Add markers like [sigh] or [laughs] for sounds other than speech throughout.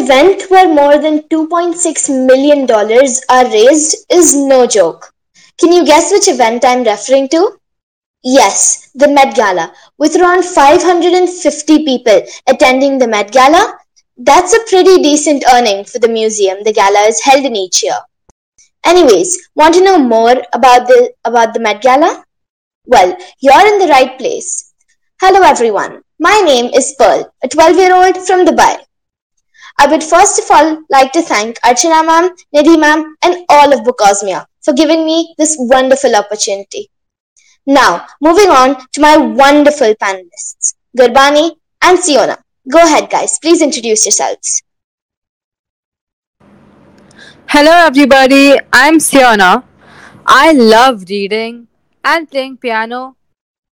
event where more than $2.6 million are raised is no joke. Can you guess which event I'm referring to? Yes, the Met Gala, with around 550 people attending the Met Gala. That's a pretty decent earning for the museum the gala is held in each year. Anyways, want to know more about the about the Met Gala? Well, you're in the right place. Hello everyone. My name is Pearl, a 12-year-old from Dubai. I would first of all like to thank Archana ma'am, Nidhi ma'am, and all of Bookosmia for giving me this wonderful opportunity. Now, moving on to my wonderful panelists, Gurbani and Siona. Go ahead, guys. Please introduce yourselves. Hello, everybody. I'm Siona. I love reading and playing piano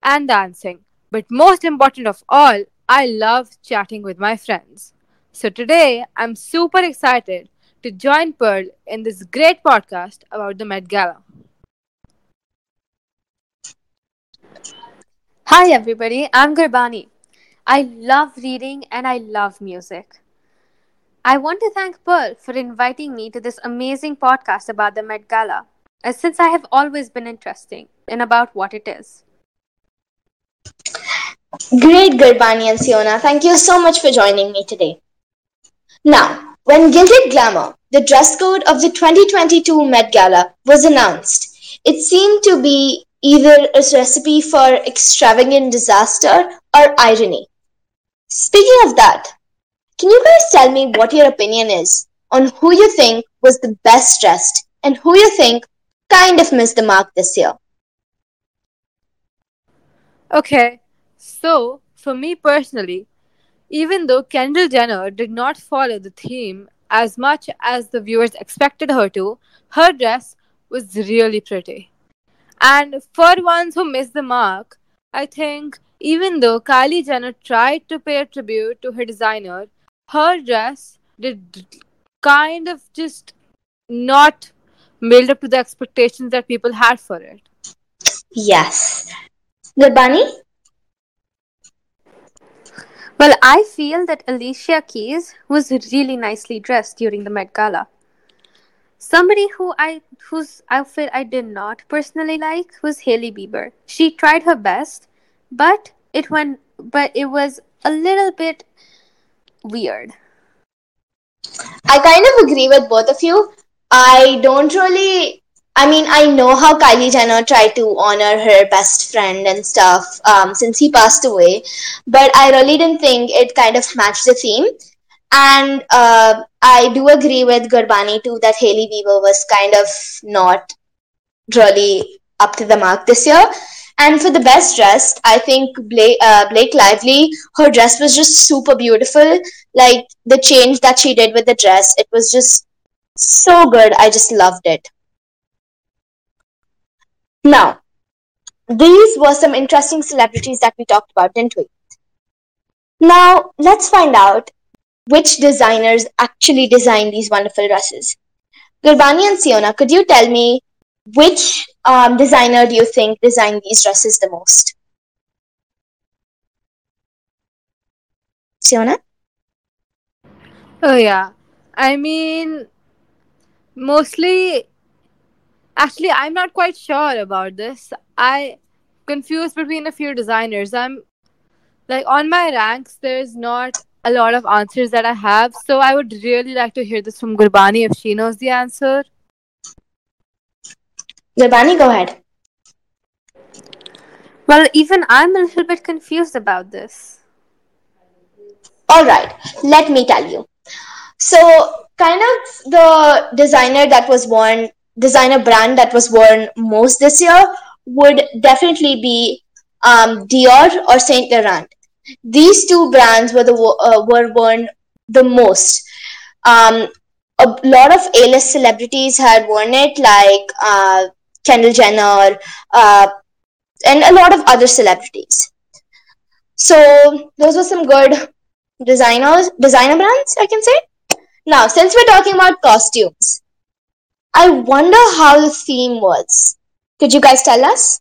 and dancing. But most important of all, I love chatting with my friends. So today, I'm super excited to join Pearl in this great podcast about the Met Gala. Hi, everybody. I'm Gurbani. I love reading and I love music. I want to thank Pearl for inviting me to this amazing podcast about the Met Gala, uh, since I have always been interested in about what it is. Great, Gurbani and Siona. Thank you so much for joining me today. Now, when Gilded Glamour, the dress code of the 2022 Met Gala, was announced, it seemed to be either a recipe for extravagant disaster or irony. Speaking of that, can you guys tell me what your opinion is on who you think was the best dressed and who you think kind of missed the mark this year? Okay, so for me personally, even though Kendall Jenner did not follow the theme as much as the viewers expected her to, her dress was really pretty. And for ones who missed the mark, I think even though Kylie Jenner tried to pay a tribute to her designer, her dress did kind of just not build up to the expectations that people had for it. Yes. Gurbani? Well, I feel that Alicia Keys was really nicely dressed during the Met Gala. Somebody who I whose outfit I did not personally like was Hailey Bieber. She tried her best, but it went but it was a little bit weird. I kind of agree with both of you. I don't really. I mean, I know how Kylie Jenner tried to honor her best friend and stuff um, since he passed away, but I really didn't think it kind of matched the theme. And uh, I do agree with Gurbani too that Hailey Bieber was kind of not really up to the mark this year. And for the best dressed, I think Blake, uh, Blake Lively, her dress was just super beautiful. Like the change that she did with the dress, it was just so good. I just loved it. Now, these were some interesting celebrities that we talked about, didn't we? Now, let's find out which designers actually designed these wonderful dresses. Gurbani and Siona, could you tell me which um, designer do you think designed these dresses the most? Siona? Oh yeah. I mean mostly actually I'm not quite sure about this. I confused between a few designers. I'm like on my ranks there's not a lot of answers that I have, so I would really like to hear this from Gurbani if she knows the answer. Gurbani, go ahead. Well, even I'm a little bit confused about this. All right, let me tell you. So, kind of the designer that was worn, designer brand that was worn most this year would definitely be um, Dior or Saint Laurent. These two brands were the uh, were worn the most. Um, a lot of A-list celebrities had worn it, like uh, Kendall Jenner, uh, and a lot of other celebrities. So those were some good designers, designer brands, I can say. Now, since we're talking about costumes, I wonder how the theme was. Could you guys tell us?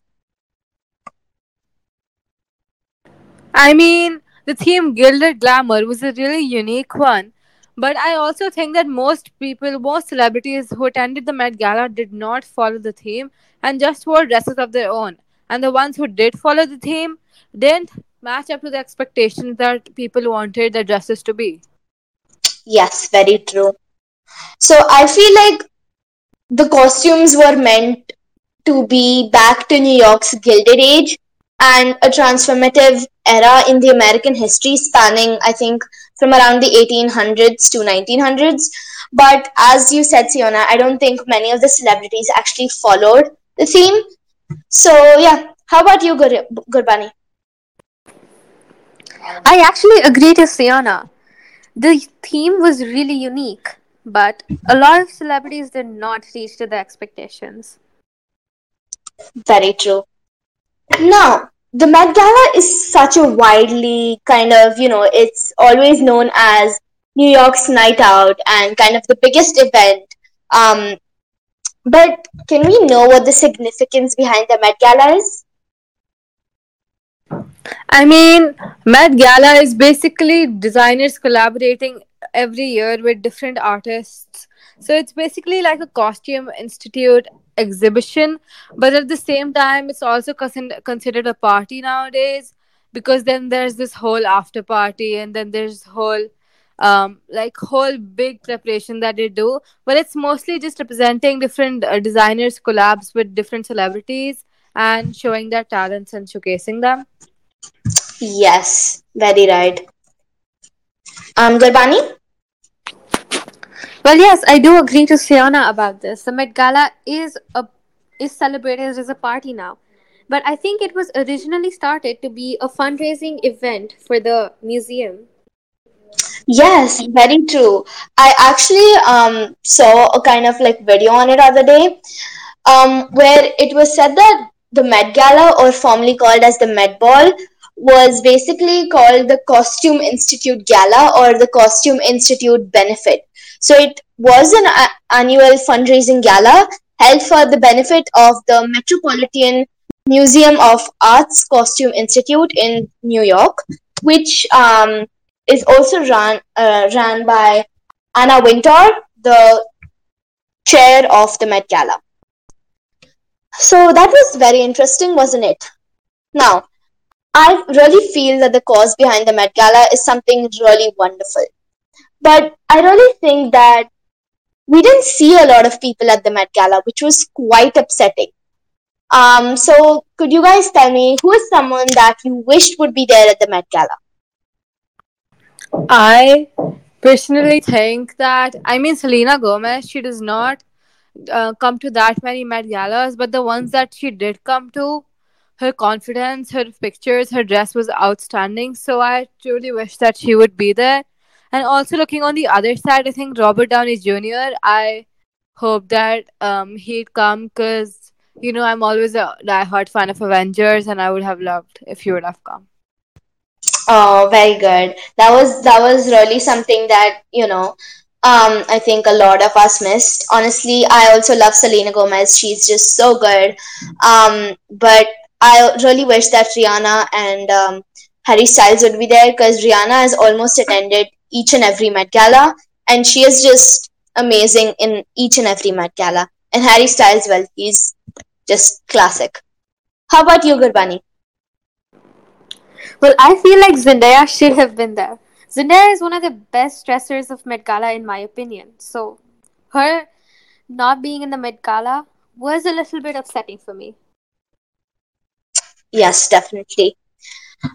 I mean, the theme Gilded Glamour was a really unique one, But I also think that most people, most celebrities who attended the Met Gala did not follow the theme and just wore dresses of their own. And the ones who did follow the theme didn't match up to the expectations that people wanted their dresses to be. Yes, very true. So I feel like the costumes were meant to be back to New York's Gilded Age and a transformative era in the American history spanning, I think, from around the 1800s to 1900s. But as you said, Siona, I don't think many of the celebrities actually followed the theme. So, yeah, how about you, Gur- Gurbani? I actually agree to Siona. The theme was really unique, but a lot of celebrities did not reach to the expectations. Very true. Now, the Met Gala is such a widely kind of, you know, it's always known as New York's night out and kind of the biggest event. Um, but can we know what the significance behind the Met Gala is? I mean, Met Gala is basically designers collaborating every year with different artists. So it's basically like a costume institute exhibition, but at the same time, it's also consider- considered a party nowadays because then there's this whole after party and then there's whole um like whole big preparation that they do but it's mostly just representing different uh, designers collabs with different celebrities and showing their talents and showcasing them Yes, very right. Um, Gurbani? Well, yes, I do agree to Siona about this. The Met Gala is a is celebrated as a party now, but I think it was originally started to be a fundraising event for the museum. Yes, very true. I actually um saw a kind of like video on it other day, um, where it was said that the Met Gala, or formerly called as the Met Ball, was basically called the Costume Institute Gala or the Costume Institute Benefit. So it was an a- annual fundraising gala held for the benefit of the Metropolitan Museum of Art's Costume Institute in New York, which um, is also run uh, ran by Anna Wintour, the chair of the Met Gala. So that was very interesting, wasn't it? Now, I really feel that the cause behind the Met Gala is something really wonderful. But I really think that we didn't see a lot of people at the Met Gala, which was quite upsetting. Um, so could you guys tell me who is someone that you wished would be there at the Met Gala? I personally think that I mean Selena Gomez. She does not uh, come to that many Met Galas, but the ones that she did come to, her confidence, her pictures, her dress was outstanding. So I truly wish that she would be there. And also looking on the other side, I think Robert Downey Jr. I hope that um he'd come because you know I'm always a diehard fan of Avengers, and I would have loved if he would have come. Oh, very good. That was that was really something that, you know, um, I think a lot of us missed. Honestly, I also love Selena Gomez. She's just so good. Um, but I really wish that Rihanna and um, Harry Styles would be there because Rihanna has almost attended each and every Met Gala, and she is just amazing in each and every Met Gala. And Harry Styles, well, he's just classic. How about you, Gurbani? Well, I feel like Zendaya should have been there. Zendaya is one of the best dressers of Met Gala, in my opinion. So, her not being in the Met Gala was a little bit upsetting for me. Yes, definitely.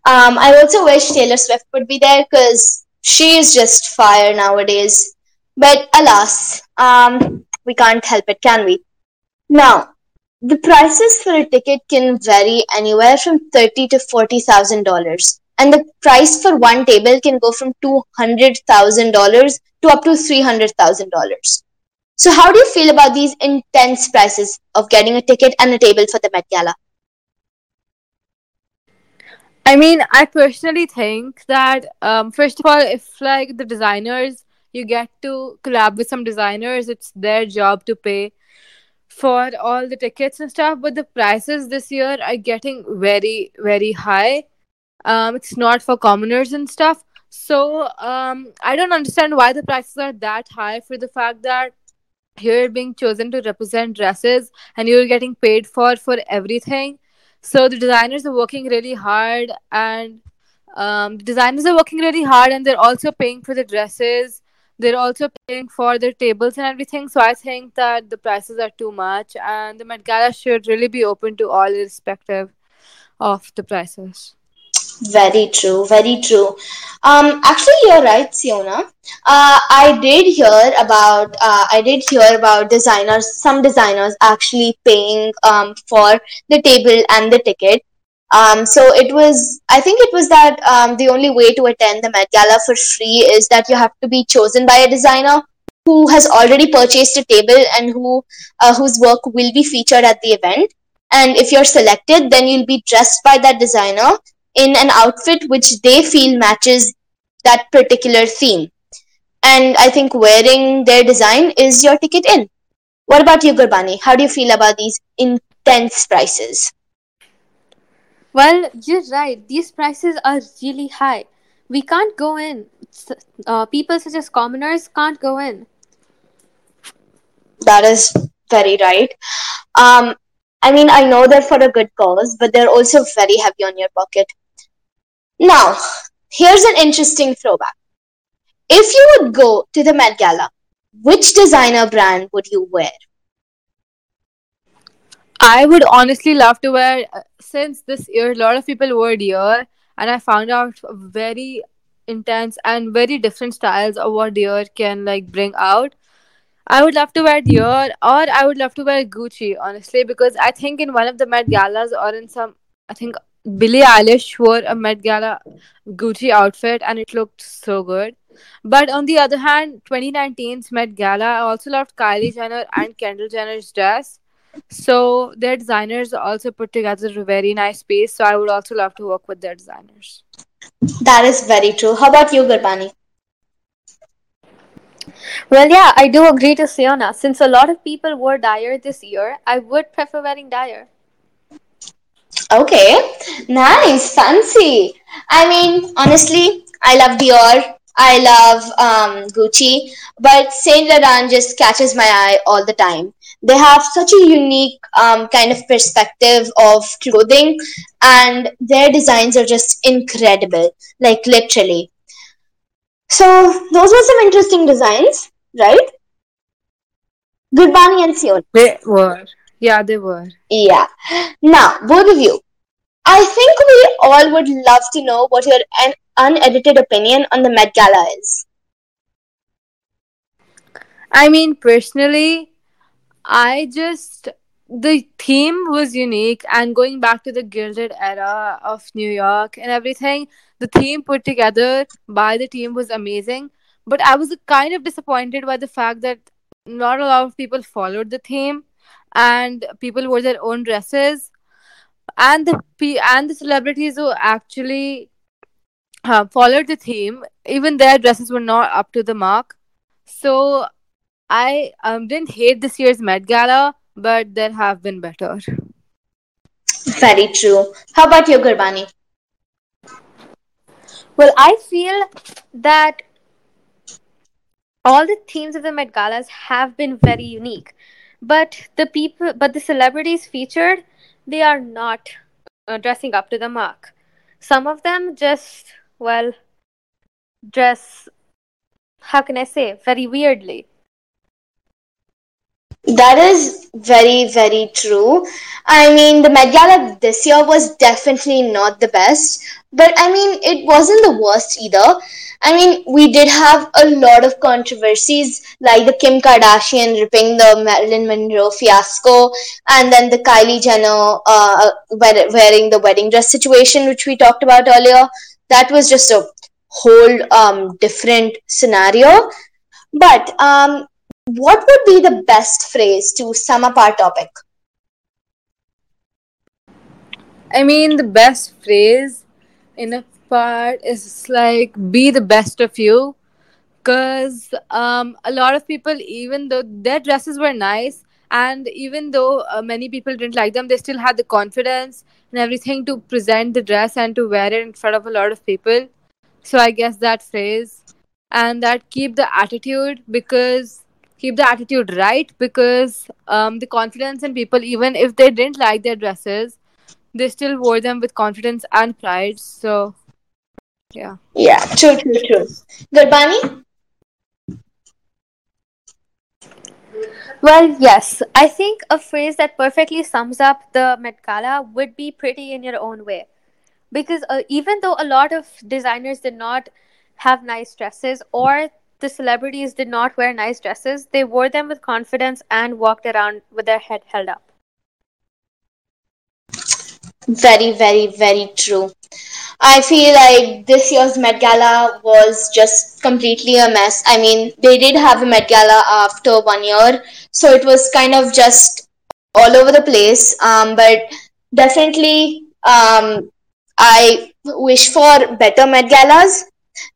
Um, I also wish Taylor Swift would be there because she is just fire nowadays. But alas, um, we can't help it, can we? Now, the prices for a ticket can vary anywhere from thirty to forty thousand dollars, and the price for one table can go from two hundred thousand dollars to up to three hundred thousand dollars. So, how do you feel about these intense prices of getting a ticket and a table for the Met Gala? I mean, I personally think that um, first of all, if like the designers, you get to collab with some designers, it's their job to pay for all the tickets and stuff. But the prices this year are getting very, very high. Um, it's not for commoners and stuff. So um, I don't understand why the prices are that high for the fact that you're being chosen to represent dresses and you're getting paid for for everything. So the designers are working really hard and um, designers are working really hard and they're also paying for the dresses. They're also paying for their tables and everything. So I think that the prices are too much and the Met Gala should really be open to all irrespective of the prices. Very true, very true. Um, actually, you're right, Siona. Uh, I did hear about uh, I did hear about designers, some designers actually paying um, for the table and the ticket. Um, so it was, I think it was that um, the only way to attend the Met Gala for free is that you have to be chosen by a designer who has already purchased a table and who uh, whose work will be featured at the event. And if you're selected, then you'll be dressed by that designer in an outfit which they feel matches that particular theme. And I think wearing their design is your ticket in. What about you, Gurbani? How do you feel about these intense prices? Well, you're right. These prices are really high. We can't go in. Uh, people such as commoners can't go in. That is very right. Um, I mean, I know they're for a good cause, but they're also very heavy on your pocket. Now, here's an interesting throwback. If you would go to the Met Gala, which designer brand would you wear? I would honestly love to wear uh, since this year a lot of people wore Dior and I found out very intense and very different styles of what Dior can like bring out. I would love to wear Dior or I would love to wear Gucci honestly because I think in one of the Met Galas or in some I think Billie Eilish wore a Met Gala Gucci outfit and it looked so good. But on the other hand, 2019's Met Gala, I also loved Kylie Jenner and Kendall Jenner's dress. So their designers also put together a very nice piece. So I would also love to work with their designers. That is very true. How about you, Gurbani? Well, yeah, I do agree to Siona. Since a lot of people wore dyer this year, I would prefer wearing dyer. Okay, nice, fancy. I mean, honestly, I love Dior. I love um, Gucci, but Saint Laurent just catches my eye all the time. They have such a unique um, kind of perspective of clothing, and their designs are just incredible, like literally. So those were some interesting designs, right? Gurbani and Sion. They were. Yeah, they were. Yeah. Now, both of you, I think we all would love to know what your an unedited opinion on the Met Gala is. I mean, personally, I just the theme was unique and going back to the gilded era of New York and everything, the theme put together by the team was amazing. But I was kind of disappointed by the fact that not a lot of people followed the theme and people wore their own dresses and the pe- and the celebrities who actually uh, followed the theme even their dresses were not up to the mark so I um, didn't hate this year's Met Gala, but there have been better. Very true. How about you, Gurbani? Well, I feel that all the themes of the Met Galas have been very unique, but the people, but the celebrities featured, they are not uh, dressing up to the mark. Some of them just, well, dress. How can I say? Very weirdly. That is very, very true. I mean, the Met Gala this year was definitely not the best, but I mean, it wasn't the worst either. I mean, we did have a lot of controversies, like the Kim Kardashian ripping the Marilyn Monroe fiasco, and then the Kylie Jenner uh, wearing the wedding dress situation, which we talked about earlier. That was just a whole um, different scenario. But um, what would be the best phrase to sum up our topic? I mean, the best phrase in a part is like be the best of you. Because um, a lot of people even though their dresses were nice and even though uh, many people didn't like them they still had the confidence and everything to present the dress and to wear it in front of a lot of people. So I guess that phrase. And that keep the attitude because keep the attitude right because um, the confidence in people even if they didn't like their dresses they still wore them with confidence and pride. So yeah. Yeah, true, true, true. Gurbani? Well, yes, I think a phrase that perfectly sums up the Met Gala would be pretty in your own way. Because uh, even though a lot of designers did not have nice dresses or the celebrities did not wear nice dresses, they wore them with confidence and walked around with their head held up. Very, very, very true. I feel like this year's Met Gala was just completely a mess. I mean, they did have a Met Gala after one year, so it was kind of just all over the place. Um, but definitely, um, I wish for better Met Galas.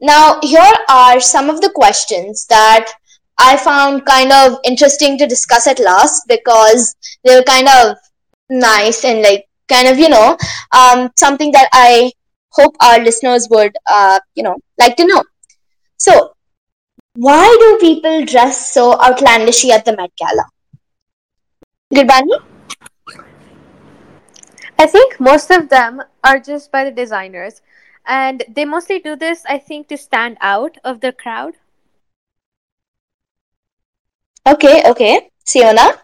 Now, here are some of the questions that I found kind of interesting to discuss at last because they were kind of nice and like kind of you know um, something that I hope our listeners would uh, you know like to know. So, why do people dress so outlandishly at the Met Gala? Gurbani? I think most of them are just by the designers, and they mostly do this, I think, to stand out of the crowd. Okay, okay. Siona?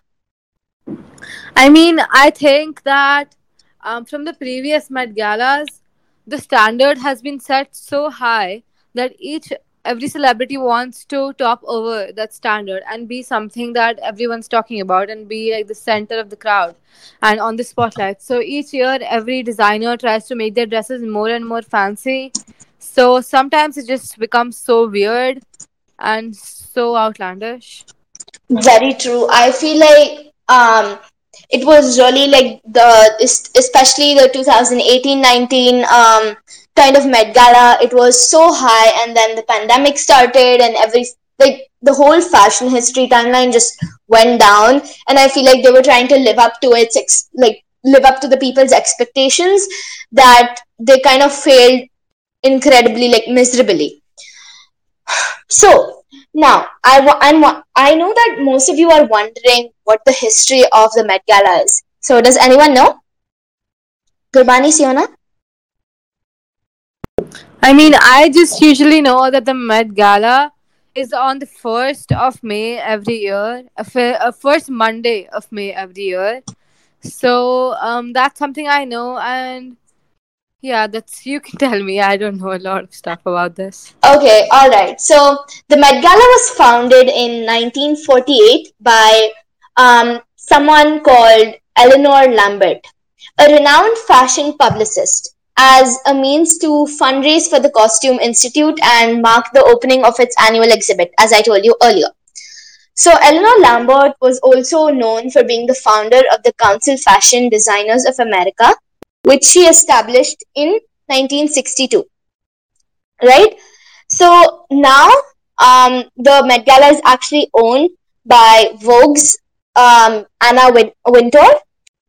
I mean, I think that um, from the previous Met Galas, the standard has been set so high that each every celebrity wants to top over that standard and be something that everyone's talking about and be like the center of the crowd and on the spotlight. So each year, every designer tries to make their dresses more and more fancy. So sometimes it just becomes so weird and so outlandish. Very true. I feel like um, it was really like the especially the 2018-19 um, kind of Met Gala. It was so high, and then the pandemic started, and every like the whole fashion history timeline just went down. And I feel like they were trying to live up to its ex- like live up to the people's expectations that they kind of failed incredibly like miserably [sighs] so now I wa- I'm wa- I know that most of you are wondering what the history of the Met Gala is. So does anyone know? Gurbani Siona? I mean, I just usually know that the Met Gala is on the 1st of May every year, a, first Monday of May every year. So um, that's something I know, and yeah, that's you can [laughs] tell me. I don't know a lot of stuff about this. Okay, all right. So the Met Gala was founded in 1948 by um, someone called Eleanor Lambert, a renowned fashion publicist, as a means to fundraise for the Costume Institute and mark the opening of its annual exhibit, as I told you earlier. So, Eleanor Lambert was also known for being the founder of the Council Fashion Designers of America, which she established in 1962. Right? So, now um, the Met Gala is actually owned by Vogue's um, Anna Win- Wintour.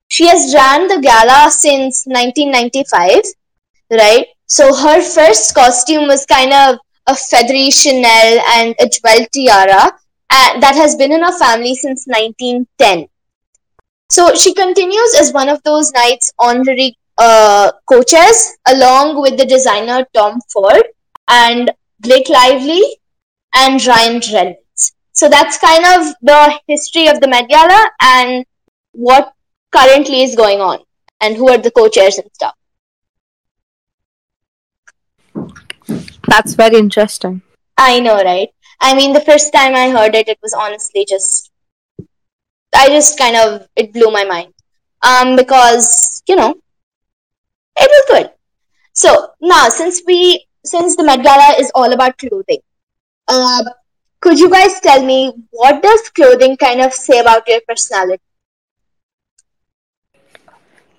She has ran the gala since 1995, right? So her first costume was kind of a feathery Chanel and a jewel tiara uh, that has been in her family since 1910. So she continues as one of those night's honorary uh, coaches, along with the designer Tom Ford and Blake Lively and Ryan Reynolds. So that's kind of the history of the Met Gala and what currently is going on and who are the co-chairs and stuff. That's very interesting. I know, right? I mean, the first time I heard it, it was honestly just, I just kind of, it blew my mind. Um, because, you know, it was good. So now, since we, since the Met Gala is all about clothing, uh, could you guys tell me what does clothing kind of say about your personality?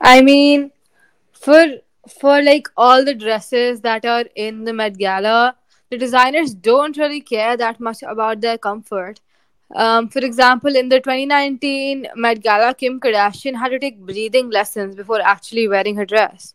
I mean, for for like all the dresses that are in the Met Gala, the designers don't really care that much about their comfort. Um, for example, in the 2019 Met Gala, Kim Kardashian had to take breathing lessons before actually wearing her dress.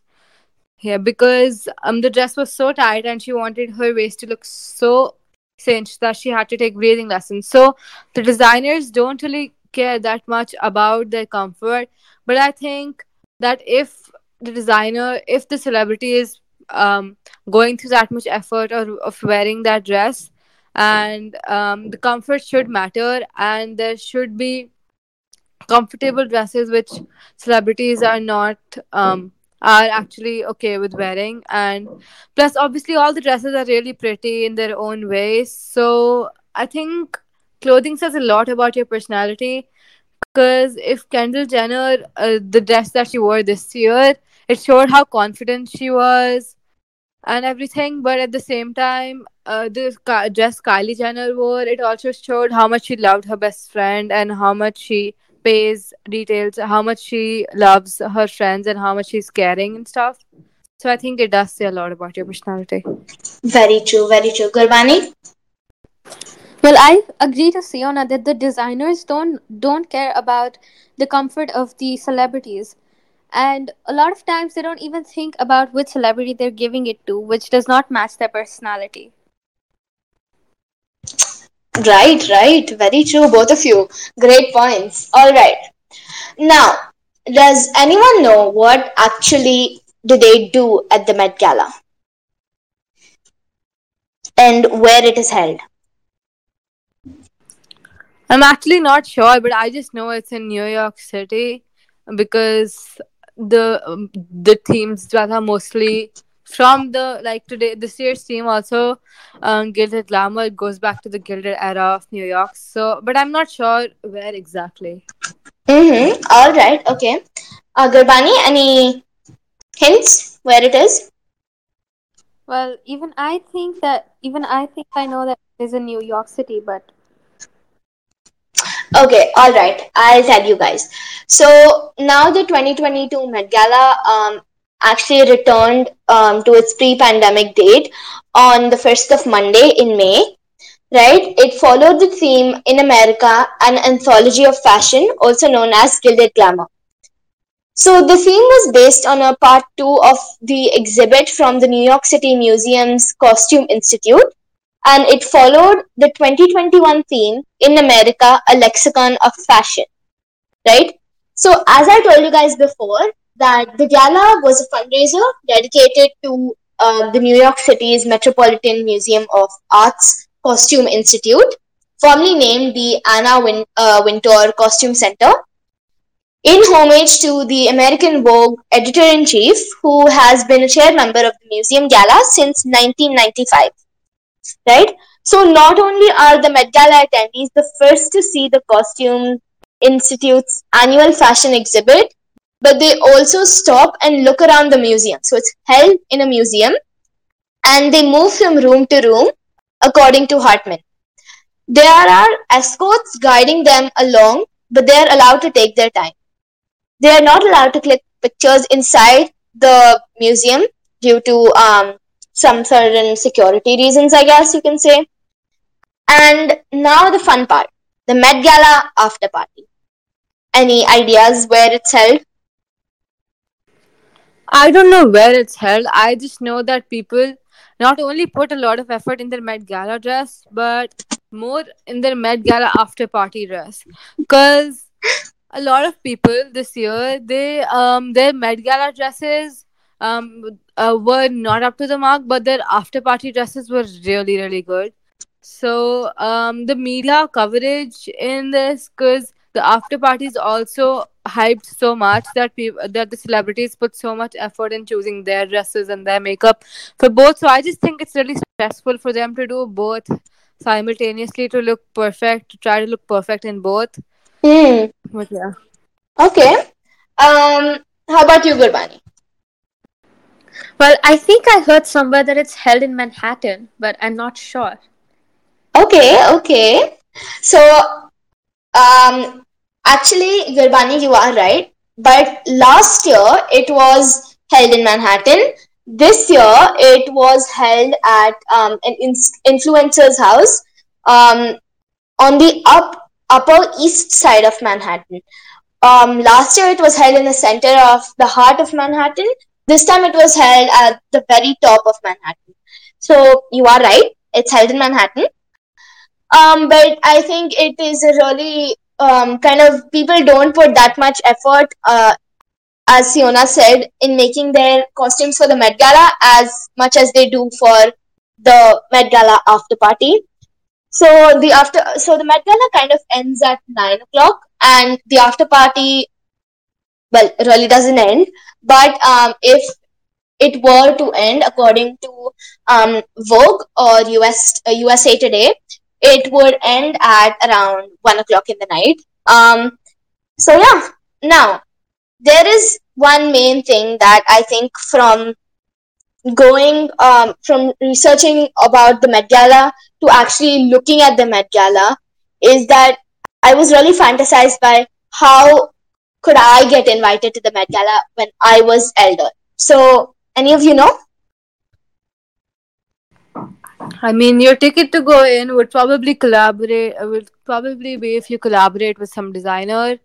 Yeah, because um the dress was so tight and she wanted her waist to look so cinched that she had to take breathing lessons. So the designers don't really care that much about their comfort. But I think that if the designer, if the celebrity is um going through that much effort or of wearing that dress and um the comfort should matter and there should be comfortable dresses which celebrities are not um are actually okay with wearing. And plus obviously all the dresses are really pretty in their own ways so i think clothing says a lot about your personality because if kendall jenner uh, the dress that she wore this year it showed how confident she was and everything. But at the same time, uh, the Ka- dress Kylie Jenner wore, it also showed how much she loved her best friend and how much she pays details, how much she loves her friends and how much she's caring and stuff. So I think it does say a lot about your personality. Very true, very true. Gurbani? Well, I agree to Siona that the designers don't don't care about the comfort of the celebrities. And a lot of times they don't even think about which celebrity they're giving it to, which does not match their personality. Right, right. Very true, both of you. Great points. All right. Now, does anyone know what actually do they do at the Met Gala and where it is held? I'm actually not sure, but I just know it's in New York City because the um, the themes that are mostly from the like today this year's theme also um, gilded glamour it goes back to the gilded era of new york so but i'm not sure where exactly Mm-hmm. All right. Okay. Uh, Gurbani, any hints where it is? Well, even I think that even I think I know that it is in New York City, but Okay, all right. I'll tell you guys. So now the 2022 Met Gala um, actually returned um, to its pre-pandemic date on the 1st of Monday in May. Right? It followed the theme in America, an anthology of fashion, also known as Gilded Glamour. So the theme was based on a part two of the exhibit from the New York City Museum's Costume Institute, and it followed the 2021 theme in America, a lexicon of fashion. Right? So as I told you guys before, that the gala was a fundraiser dedicated to uh, the New York City's Metropolitan Museum of Art's Costume Institute, formerly named the Anna Win- uh, Wintour Costume Center, in homage to the American Vogue editor in chief, who has been a chair member of the museum gala since 1995. Right? So, not only are the Met Gala attendees the first to see the Costume Institute's annual fashion exhibit, but they also stop and look around the museum. So, it's held in a museum and they move from room to room according to Hartman. There are escorts guiding them along, but they are allowed to take their time. They are not allowed to click pictures inside the museum due to um, some certain security reasons, I guess you can say. And now the fun part the Met Gala after party. Any ideas where it's held? i don't know where it's held i just know that people not only put a lot of effort in their met gala dress but more in their met gala after party dress because a lot of people this year they um their Met Gala dresses um uh, were not up to the mark, but their after party dresses were really really good. So um the media coverage in this because the after parties also hyped so much that people that the celebrities put so much effort in choosing their dresses and their makeup for both. So I just think it's really stressful for them to do both simultaneously to look perfect, to try to look perfect in both. Hmm. But yeah. Okay. Um. How about you, Gurbani? Well, I think I heard somewhere that it's held in Manhattan, but I'm not sure. Okay. Okay. So, um, actually, Gurbani, you are right. But last year it was held in Manhattan. This year it was held at um, an in- influencer's house um, on the up upper east side of Manhattan. Um, last year it was held in the center of the heart of Manhattan, This time it was held at the very top of Manhattan. So you are right, it's held in Manhattan. Um, but I think it is a really um, kind of people don't put that much effort, uh, as Siona said, in making their costumes for the Met Gala as much as they do for the Met Gala after party. So the after, so the Met Gala kind of ends at nine o'clock, and the after party, well, really doesn't end. But um, if it were to end according to um, Vogue or US uh, USA Today, it would end at around one o'clock in the night. Um, so yeah, now there is one main thing that I think from going um, from researching about the Met Gala to actually looking at the Met Gala is that I was really fantasized by how could I get invited to the Met Gala when I was elder. So, any of you know? I mean, your ticket to go in would probably collaborate. uh, Would probably be if you collaborate with some designer,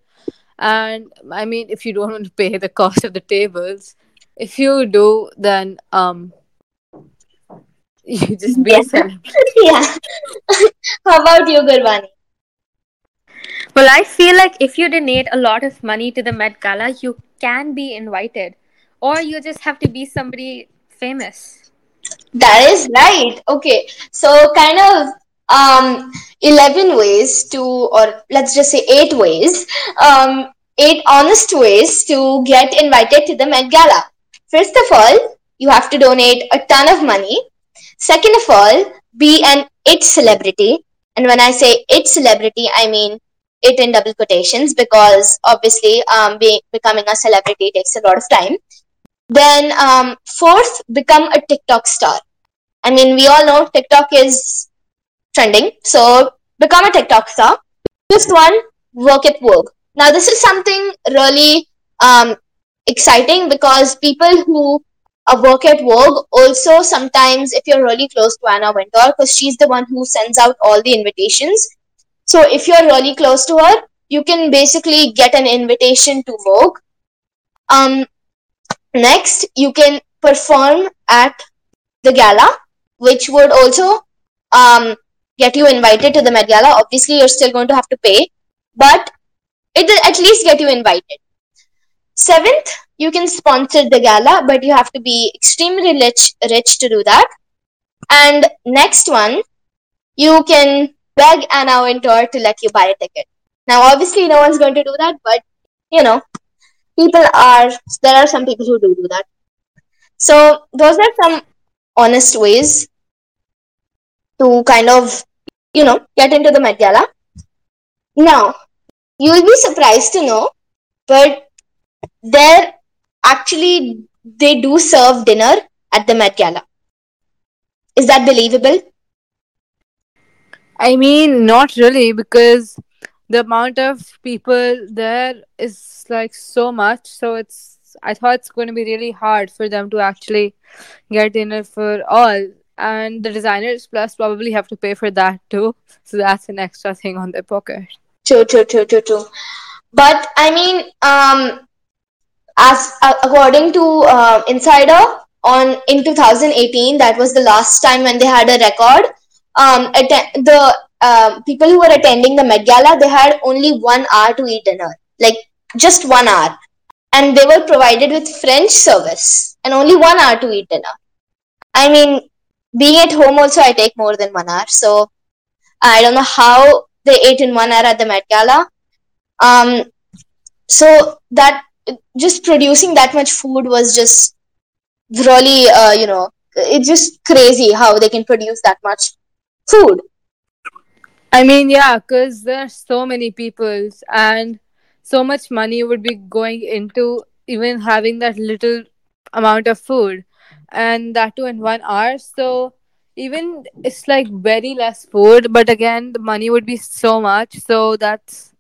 and I mean, if you don't [laughs] want to pay the cost of the tables, if you do, then um, [laughs] you just be celebrity. [laughs] yeah. how about you, Gurbani? Well, I feel like if you donate a lot of money to the Met Gala, you can be invited. Or you just have to be somebody famous. That is right. Okay. So kind of um 11 ways to or let's just say 8 ways um 8 honest ways to get invited to the Met Gala. First of all, you have to donate a ton of money. Second of all, be an it celebrity. And when I say it celebrity, I mean it in double quotations because obviously um being becoming a celebrity takes a lot of time. Then um fourth, become a TikTok star. I mean, we all know TikTok is trending. So become a TikTok star. Fifth one, work at Vogue. Now, this is something really um, exciting because people who uh, work at Vogue also sometimes, if you're really close to Anna Wintour, because she's the one who sends out all the invitations. So if you're really close to her, you can basically get an invitation to Vogue. Um, next, you can perform at the gala which would also um, get you invited to the Met Gala. Obviously, you're still going to have to pay, but it will at least get you invited. Seventh, you can sponsor the gala, but you have to be extremely rich, rich to do that. And next one, you can beg Anna Wintour to let you buy a ticket. Now, obviously, no one's going to do that, but you know, people are. There are some people who do do that. So those are some honest ways to kind of, you know, get into the Met Gala. Now, you will be surprised to know, but there actually they do serve dinner at the Met Gala. Is that believable? I mean, not really, because the amount of people there is like so much. So it's, I thought it's going to be really hard for them to actually get dinner for all. And the designers plus probably have to pay for that too. So that's an extra thing on their pocket. True, true, true, true, true. But I mean, um, as uh, according to uh, Insider, on in 2018, that was the last time when they had a record. Um, the um people who were attending the Met Gala, they had only one hour to eat dinner, like just one hour, and they were provided with French service and only one hour to eat dinner. I mean, being at home also, I take more than one hour, so I don't know how they ate in one hour at the Met Gala. Um, so that just producing that much food was just really, uh, you know, it's just crazy how they can produce that much food. I mean, yeah, because there's so many people and so much money would be going into even having that little amount of food and that too in one hour. So even it's like very less food, but again, the money would be so much. So that's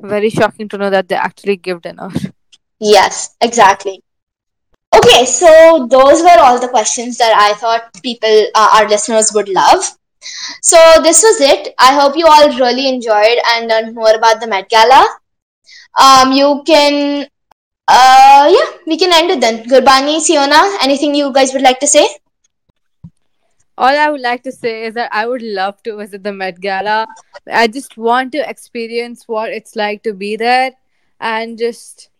very shocking to know that they actually give dinner. Yes, exactly. Okay, so those were all the questions that I thought people, uh, our listeners, would love. So this was it. I hope you all really enjoyed and learned more about the Met Gala. Um, you can Uh, yeah, we can end it then. Gurbani, Siona, anything you guys would like to say? All I would like to say is that I would love to visit the Met Gala. I just want to experience what it's like to be there and just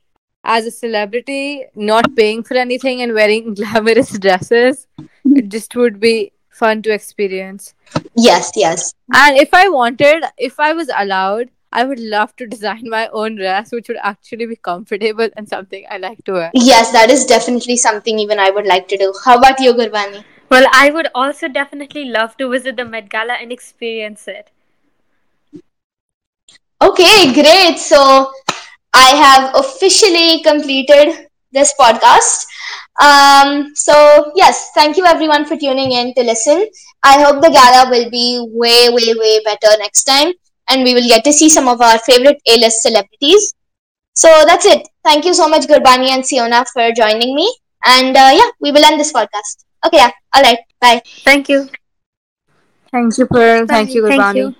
as a celebrity, not paying for anything and wearing [laughs] glamorous dresses. It just would be fun to experience. Yes, yes. And if I wanted, if I was allowed, I would love to design my own dress, which would actually be comfortable and something I like to wear. Yes, that is definitely something even I would like to do. How about you, Gurbani? Well, I would also definitely love to visit the Met Gala and experience it. Okay, great. So I have officially completed this podcast. Um, so yes, thank you everyone for tuning in to listen. I hope the gala will be way, way, way better next time, and we will get to see some of our favorite A-list celebrities. So that's it. Thank you so much, Gurbani and Siona, for joining me. And uh, yeah, we will end this podcast. Okay, yeah. All right. Bye. Thank you. Thank you, Pearl. Thank you, Thank Gurbani. you.